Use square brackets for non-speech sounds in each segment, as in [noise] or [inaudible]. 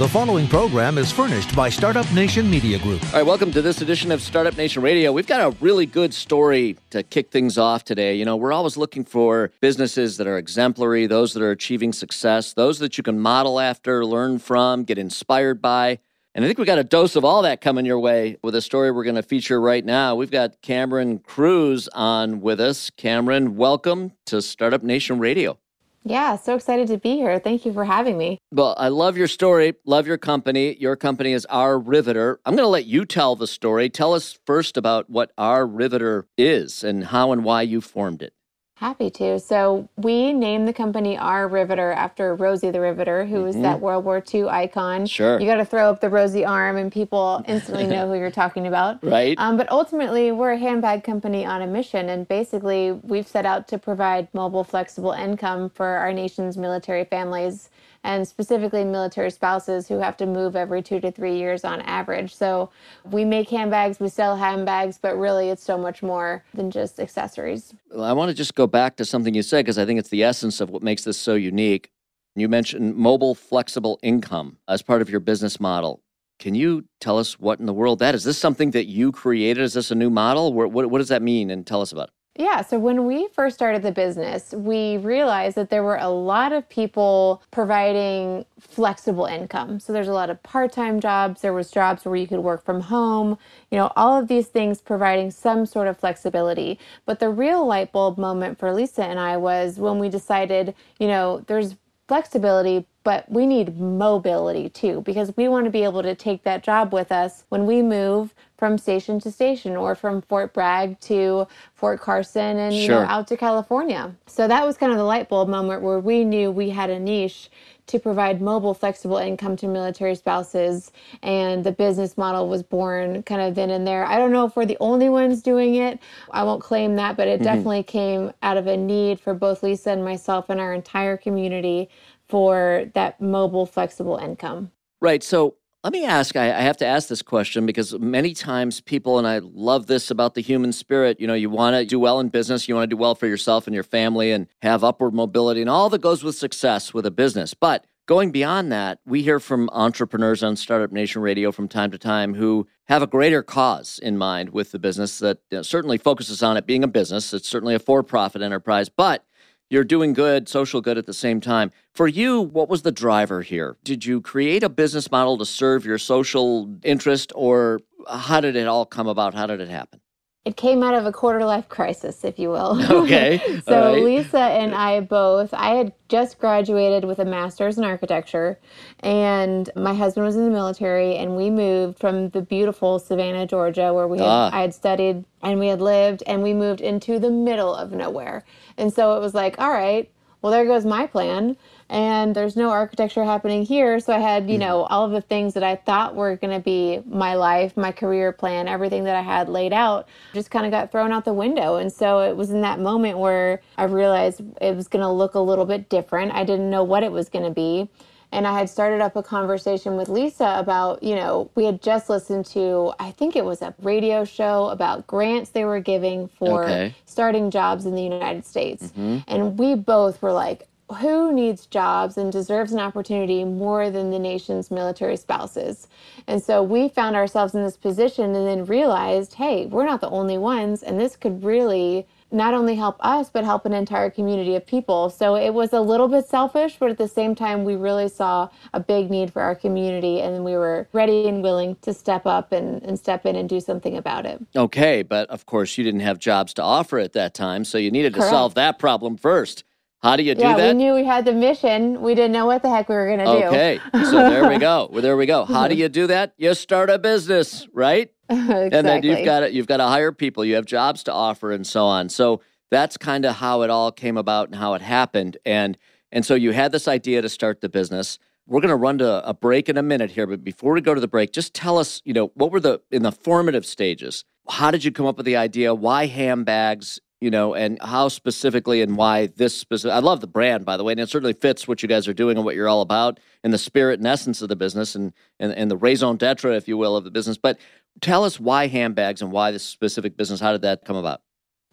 The following program is furnished by Startup Nation Media Group. All right, welcome to this edition of Startup Nation Radio. We've got a really good story to kick things off today. You know, we're always looking for businesses that are exemplary, those that are achieving success, those that you can model after, learn from, get inspired by. And I think we got a dose of all that coming your way with a story we're going to feature right now. We've got Cameron Cruz on with us. Cameron, welcome to Startup Nation Radio. Yeah, so excited to be here. Thank you for having me. Well, I love your story, love your company. Your company is R. Riveter. I'm going to let you tell the story. Tell us first about what R. Riveter is and how and why you formed it. Happy to. So we named the company R. Riveter after Rosie the Riveter, who mm-hmm. was that World War II icon. Sure. You got to throw up the Rosie arm, and people [laughs] instantly know who you're talking about. Right. Um, but ultimately, we're a handbag company on a mission, and basically, we've set out to provide mobile, flexible income for our nation's military families and specifically military spouses who have to move every two to three years on average. So we make handbags, we sell handbags, but really it's so much more than just accessories. Well, I want to just go back to something you said because I think it's the essence of what makes this so unique. You mentioned mobile flexible income as part of your business model. Can you tell us what in the world that is? Is this something that you created? Is this a new model? What, what, what does that mean? And tell us about it. Yeah, so when we first started the business, we realized that there were a lot of people providing flexible income. So there's a lot of part-time jobs, there was jobs where you could work from home, you know, all of these things providing some sort of flexibility. But the real light bulb moment for Lisa and I was when we decided, you know, there's flexibility, but we need mobility too because we want to be able to take that job with us when we move from station to station or from Fort Bragg to Fort Carson and you know out to California. So that was kind of the light bulb moment where we knew we had a niche to provide mobile flexible income to military spouses and the business model was born kind of then and there. I don't know if we're the only ones doing it. I won't claim that, but it mm-hmm. definitely came out of a need for both Lisa and myself and our entire community for that mobile flexible income. Right. So let me ask I, I, have to ask this question because many times people, and I love this about the human spirit, you know, you want to do well in business, you want to do well for yourself and your family and have upward mobility and all that goes with success with a business. But going beyond that, we hear from entrepreneurs on Startup Nation Radio from time to time who have a greater cause in mind with the business that you know, certainly focuses on it being a business. It's certainly a for profit enterprise, but you're doing good, social good at the same time. For you, what was the driver here? Did you create a business model to serve your social interest, or how did it all come about? How did it happen? It came out of a quarter life crisis, if you will. [laughs] Okay. so right. Lisa and I both, I had just graduated with a master's in architecture, and my husband was in the military, and we moved from the beautiful Savannah, Georgia, where we had, ah. I had studied and we had lived, and we moved into the middle of nowhere. And so it was like, all right, well, there goes my plan and there's no architecture happening here. So I had, you mm-hmm. know, all of the things that I thought were going to be my life, my career plan, everything that I had laid out just kind of got thrown out the window. And so it was in that moment where I realized it was going to look a little bit different. I didn't know what it was going to be. And I had started up a conversation with Lisa about, you know, we had just listened to, I think it was a radio show about grants they were giving for okay. starting jobs in the United States. Mm-hmm. And we both were like, who needs jobs and deserves an opportunity more than the nation's military spouses? And so we found ourselves in this position and then realized, hey, we're not the only ones, and this could really not only help us, but help an entire community of people. So it was a little bit selfish, but at the same time, we really saw a big need for our community, and we were ready and willing to step up and, and step in and do something about it. Okay, but of course, you didn't have jobs to offer at that time, so you needed to Correct. solve that problem first. How do you do yeah, that? we knew we had the mission. We didn't know what the heck we were going to do. Okay, so there we go. Well, [laughs] there we go. How do you do that? You start a business, right? exactly. [laughs] And then you've got to, you've got to hire people. You have jobs to offer, and so on. So that's kind of how it all came about and how it happened. And and so you had this idea to start the business. We're going to run to a break in a minute here, but before we go to the break, just tell us, you know, what were the in the formative stages? How did you come up with the idea? Why handbags? You know, and how specifically and why this specific. I love the brand, by the way, and it certainly fits what you guys are doing and what you're all about, and the spirit and essence of the business, and and, and the raison d'être, if you will, of the business. But tell us why handbags and why this specific business. How did that come about?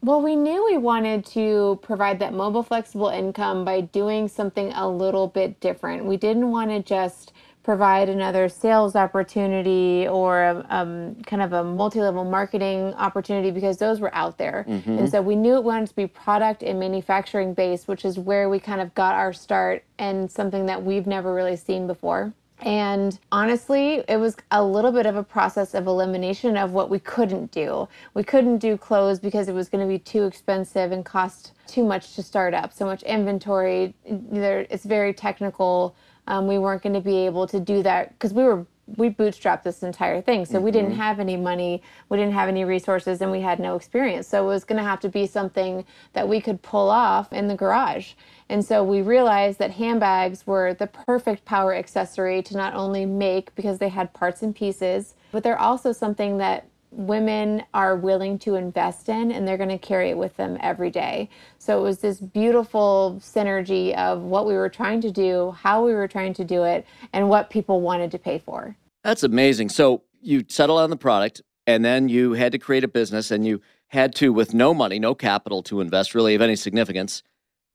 Well, we knew we wanted to provide that mobile, flexible income by doing something a little bit different. We didn't want to just provide another sales opportunity or a, um, kind of a multi-level marketing opportunity because those were out there mm-hmm. and so we knew it wanted to be product and manufacturing based which is where we kind of got our start and something that we've never really seen before and honestly, it was a little bit of a process of elimination of what we couldn't do. We couldn't do clothes because it was going to be too expensive and cost too much to start up, so much inventory. It's very technical. Um, we weren't going to be able to do that because we were we bootstrapped this entire thing. So mm-hmm. we didn't mm-hmm. have any money, we didn't have any resources, and we had no experience. So it was going to have to be something that we could pull off in the garage. And so we realized that handbags were the perfect power accessory to not only make because they had parts and pieces, but they're also something that women are willing to invest in and they're going to carry it with them every day. So it was this beautiful synergy of what we were trying to do, how we were trying to do it, and what people wanted to pay for. That's amazing. So you settle on the product and then you had to create a business and you had to, with no money, no capital to invest really of any significance,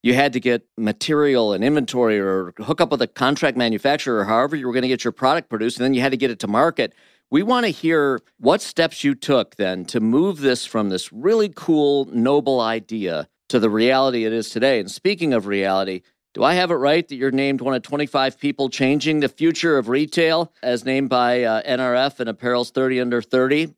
you had to get material and inventory or hook up with a contract manufacturer or however you were going to get your product produced and then you had to get it to market we want to hear what steps you took then to move this from this really cool noble idea to the reality it is today and speaking of reality do I have it right that you're named one of 25 people changing the future of retail as named by uh, NRF and Apparel's 30 Under 30?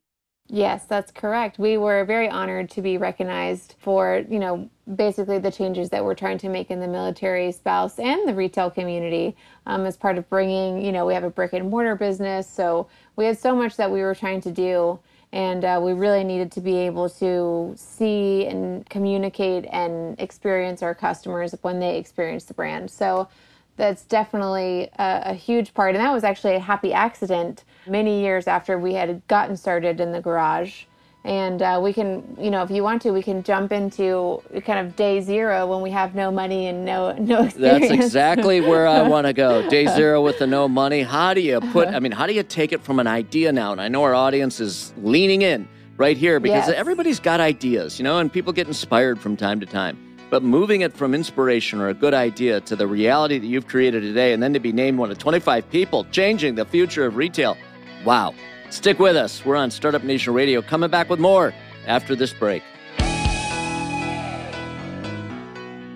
Yes, that's correct. We were very honored to be recognized for, you know, basically the changes that we're trying to make in the military spouse and the retail community um, as part of bringing, you know, we have a brick and mortar business. So we had so much that we were trying to do. And uh, we really needed to be able to see and communicate and experience our customers when they experience the brand. So that's definitely a, a, huge part. And that was actually a happy accident many years after we had gotten started in the garage. And uh, we can, you know, if you want to, we can jump into kind of day zero when we have no money and no no experience. That's exactly [laughs] where I want to go. Day zero with the no money. How do you put? I mean, how do you take it from an idea now? And I know our audience is leaning in right here because yes. everybody's got ideas, you know, and people get inspired from time to time but moving it from inspiration or a good idea to the reality that you've created today and then to be named one of 25 people changing the future of retail. Wow. Stick with us. We're on Startup Nation Radio, coming back with more after this break.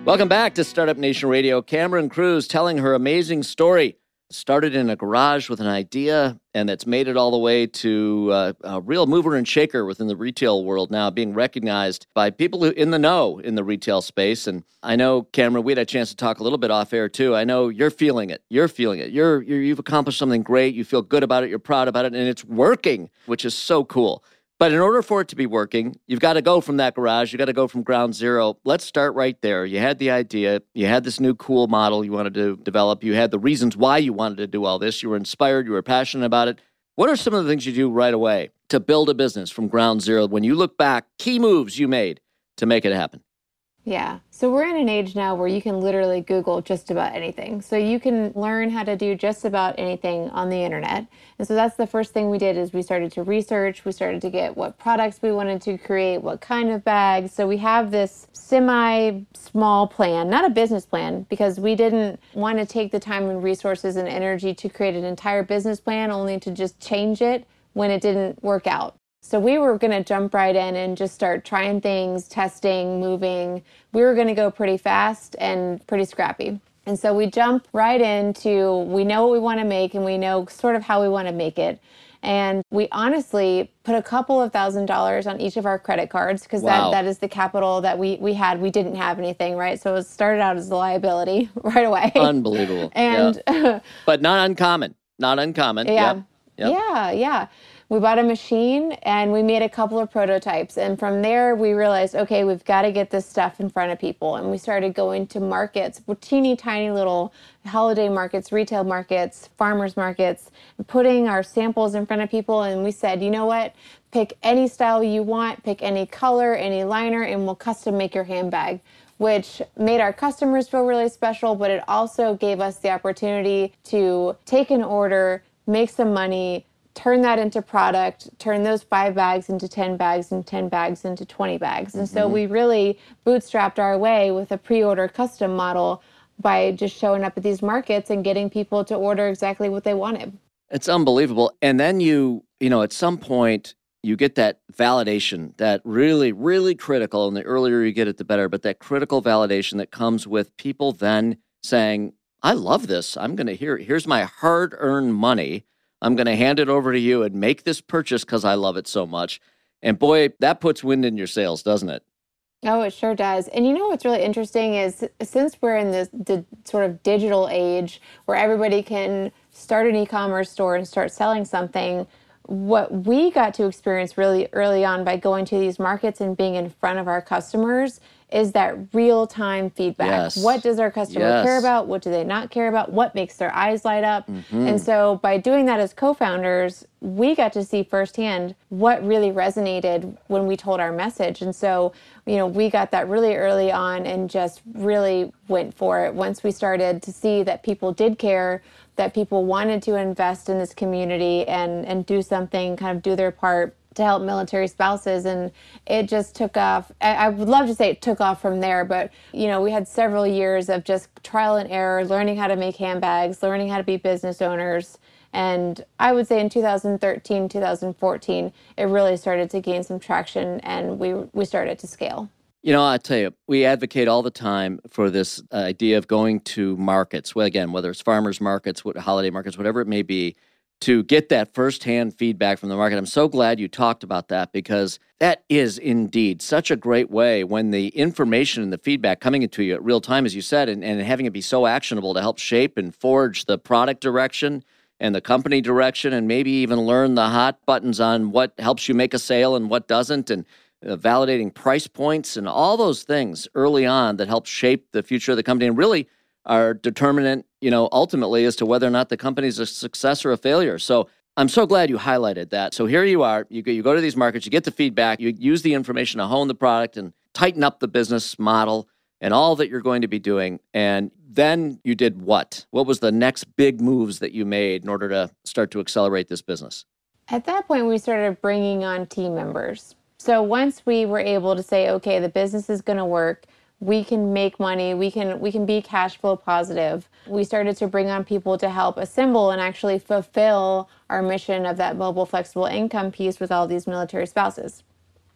Welcome back to Startup Nation Radio. Cameron Cruz telling her amazing story started in a garage with an idea and that's made it all the way to uh, a real mover and shaker within the retail world now being recognized by people who in the know in the retail space. And i know cameron we had a chance to talk a little bit off air too. I know you're feeling it. You're feeling it. You're, you're you've accomplished something great. You feel good about it. You're proud about it. And it's working which is so cool but in order for it to be working, you've got to go from that garage. You've got to go from ground zero. Let's start right there. You had the idea. You had this new cool model you wanted to develop. You had the reasons why you wanted to do all this. You were inspired. You were passionate about it. What are some of the things you do right away to build a business from ground zero? When you look back, key moves you made to make it happen. Yeah. So we're in an age now where you can literally Google just about anything. So you can learn how to do just about anything on the internet. And so that's the first thing we did is we started to research, we started to get what products we wanted to create, what kind of bags. So we have this semi small plan, not a business plan because we didn't want to take the time and resources and energy to create an entire business plan only to just change it when it didn't work out. So we were going to jump right in and just start trying things, testing, moving. We were going to go pretty fast and pretty scrappy. And so we jump right into we know what we want to make and we know sort of how we want to make it. And we honestly put a couple of thousand dollars on each of our credit cards because wow. that, that is the capital that we, we had. We didn't have anything, right? So it started out as a liability [laughs] right away. Unbelievable. and yeah. but not uncommon. Not uncommon. Yeah. Yep. Yep. Yeah, yeah we bought a machine and we made a couple of prototypes. And from there, we realized, okay, we've got to get this stuff in front of people. And we started going to markets, teeny tiny little holiday markets, retail markets, farmers markets, putting our samples in front of people. And we said, you know what? Pick any style you want, pick any color, any liner, and we'll custom make your handbag which made our customers feel really special, but it also gave us the opportunity to take an order, make some money, turn that into product, turn those five bags into 10 bags and 10 bags into 20 bags. And mm-hmm. so we really bootstrapped our way with a pre order custom model by just showing up at these markets and getting people to order exactly what they wanted. It's unbelievable. And then you, you know, at some point, you get that validation that really, really critical. And the earlier you get it, the better. But that critical validation that comes with people then saying, I love this. I'm going to hear, here's my hard earned money. I'm going to hand it over to you and make this purchase because I love it so much. And boy, that puts wind in your sails, doesn't it? Oh, it sure does. And you know what's really interesting is since we're in this the sort of digital age where everybody can start an e-commerce store and start selling something, what we got to experience really early on by going to these markets and being in front of our customers is that real time feedback. Yes. What does our customer yes. care about? What do they not care about? What makes their eyes light up? Mm-hmm. And so by doing that as co founders, we got to see firsthand what really resonated when we told our message. And so, you know, we got that really early on and just really went for it. Once we started to see that people did care, that people wanted to invest in this community and, and do something, kind of do their part to help military spouses and it just took off. I, would love to say it took off from there but you know we had several years of just trial and error learning how to make handbags learning how to be business owners. And i would say in 2013 2014 it really started to gain some traction and we we started to scale. You know, I tell you, we advocate all the time for this uh, idea of going to markets. Well, again, whether it's farmers markets, holiday markets, whatever it may be, to get that firsthand feedback from the market. I'm so glad you talked about that because that is indeed such a great way when the information and the feedback coming into you at real time, as you said, and, and having it be so actionable to help shape and forge the product direction and the company direction, and maybe even learn the hot buttons on what helps you make a sale and what doesn't, and uh, validating price points and all those things early on that help shape the future of the company and really are determinant, you know, ultimately as to whether or not the company's a success or a failure. So I'm so glad you highlighted that. So here you are, you go, you go to these markets, you get the feedback, you use the information to hone the product and tighten up the business model and all that you're going to be doing. And then you did what? What was the next big moves that you made in order to start to accelerate this business? At that point, we started bringing on team members. So once we were able to say, okay, the business is going to work, we can make money we can we can be cash flow positive we started to bring on people to help assemble and actually fulfill our mission of that mobile flexible income piece with all these military spouses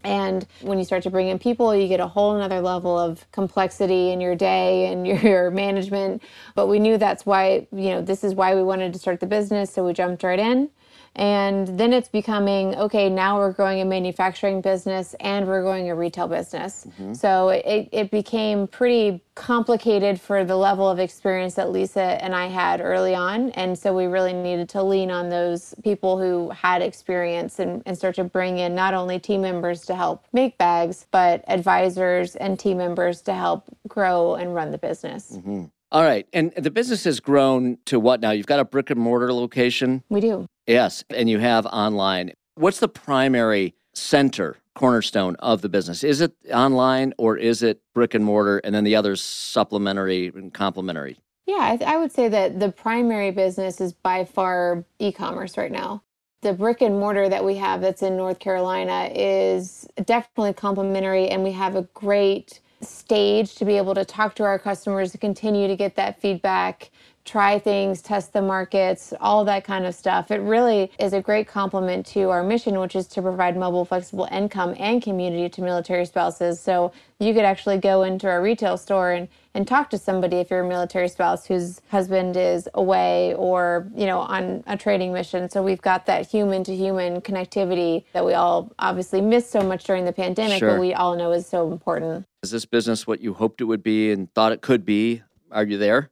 and when you start to bring in people, you get a whole another level of complexity in your day and [laughs] your management. But we knew that's why, you know, this is why we wanted to start the business. So we jumped right in. And then it's becoming okay, now we're growing a manufacturing business and we're growing a retail business. Mm-hmm. So it, it became pretty complicated for the level of experience that Lisa and I had early on. And so we really needed to lean on those people who had experience and, and start to bring in not only team members to help make bags, but advisors and team members to help grow and run the business. Mm-hmm. All right. And the business has grown to what now? You've got a brick and mortar location? We do. Yes. And you have online. What's the primary center, cornerstone of the business? Is it online or is it brick and mortar and then the others supplementary and complementary? Yeah, I, th- I would say that the primary business is by far e commerce right now the brick and mortar that we have that's in North Carolina is definitely complementary, and we have a great stage to be able to talk to our customers to continue to get that feedback try things test the markets all that kind of stuff it really is a great complement to our mission which is to provide mobile flexible income and community to military spouses so you could actually go into a retail store and, and talk to somebody if you're a military spouse whose husband is away or you know on a trading mission so we've got that human to human connectivity that we all obviously missed so much during the pandemic sure. but we all know is so important is this business what you hoped it would be and thought it could be? Are you there?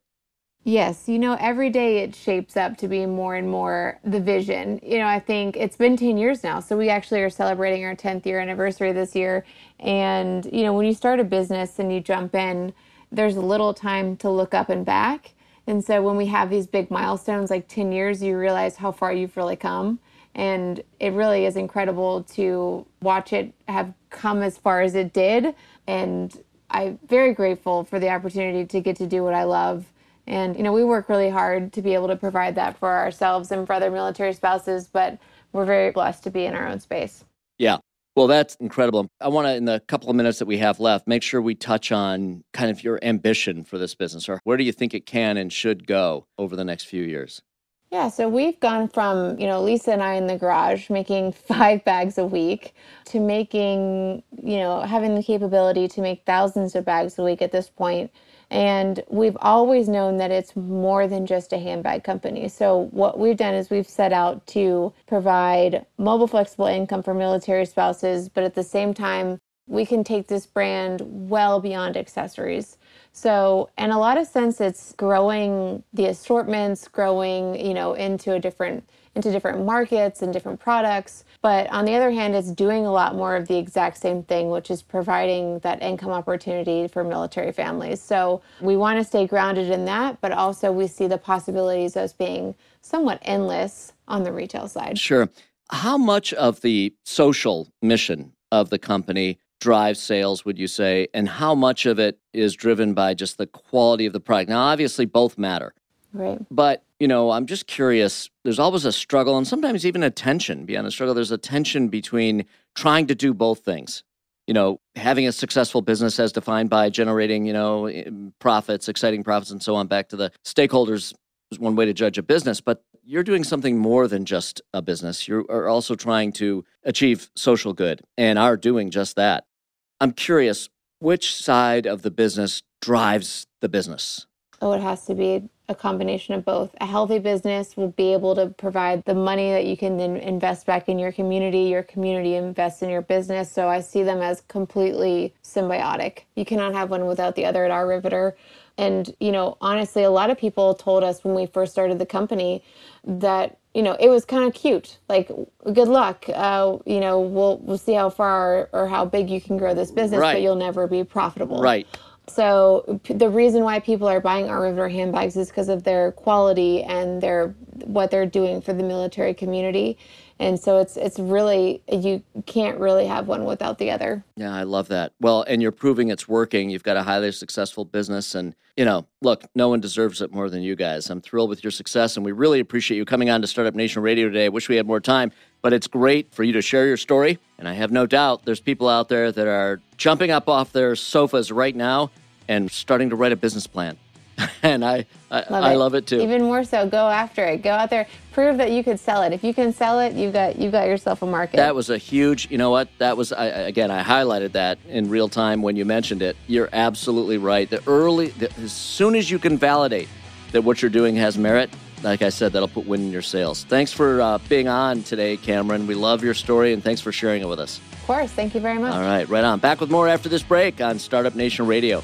Yes, you know, every day it shapes up to be more and more the vision. You know, I think it's been 10 years now. So we actually are celebrating our 10th year anniversary this year. And, you know, when you start a business and you jump in, there's little time to look up and back. And so when we have these big milestones like 10 years, you realize how far you've really come. And it really is incredible to watch it have come as far as it did and I'm very grateful for the opportunity to get to do what I love. And, you know, we work really hard to be able to provide that for ourselves and for other military spouses, but we're very blessed to be in our own space. Yeah. Well, that's incredible. I want to, in the couple of minutes that we have left, make sure we touch on kind of your ambition for this business or where do you think it can and should go over the next few years? Yeah, so we've gone from, you know, Lisa and I in the garage making [laughs] five bags a week to making, you know, having the capability to make thousands of bags a week at this point and we've always known that it's more than just a handbag company. So, what we've done is we've set out to provide mobile, flexible income for military spouses, but at the same time, we can take this brand well beyond accessories. So, in a lot of sense, it's growing the assortments, growing, you know, into a different into different markets and different products. But on the other hand, it's doing a lot more of the exact same thing, which is providing that income opportunity for military families. So we want to stay grounded in that, but also we see the possibilities as being somewhat endless on the retail side. Sure. How much of the social mission of the company drives sales, would you say? And how much of it is driven by just the quality of the product? Now, obviously, both matter. Right. But, you know, I'm just curious. There's always a struggle and sometimes even a tension beyond a struggle. There's a tension between trying to do both things. You know, having a successful business as defined by generating, you know, profits, exciting profits, and so on, back to the stakeholders is one way to judge a business. But you're doing something more than just a business. You are also trying to achieve social good and are doing just that. I'm curious, which side of the business drives the business? Oh, it has to be a combination of both. A healthy business will be able to provide the money that you can then invest back in your community. Your community invests in your business. So I see them as completely symbiotic. You cannot have one without the other at R. Riveter. And, you know, honestly, a lot of people told us when we first started the company that, you know, it was kind of cute. Like, good luck. Uh, you know, we'll we'll see how far or how big you can grow this business, right. but you'll never be profitable. Right. So the reason why people are buying R. Riveter handbags is because of their quality and their what they're doing for the military community. And so it's it's really you can't really have one without the other. Yeah, I love that. Well, and you're proving it's working. You've got a highly successful business and you know, look, no one deserves it more than you guys. I'm thrilled with your success and we really appreciate you coming on to Startup Nation Radio today. I wish we had more time, but it's great for you to share your story. And I have no doubt there's people out there that are jumping up off their sofas right now and starting to write a business plan. [laughs] and I, I love, I love it too. Even more so, go after it. Go out there, prove that you could sell it. If you can sell it, you've got you've got yourself a market. That was a huge. You know what? That was I, again. I highlighted that in real time when you mentioned it. You're absolutely right. The early, the, as soon as you can validate that what you're doing has merit, like I said, that'll put wind in your sails. Thanks for uh, being on today, Cameron. We love your story and thanks for sharing it with us. Of course. Thank you very much. All right, right on. Back with more after this break on Startup Nation Radio.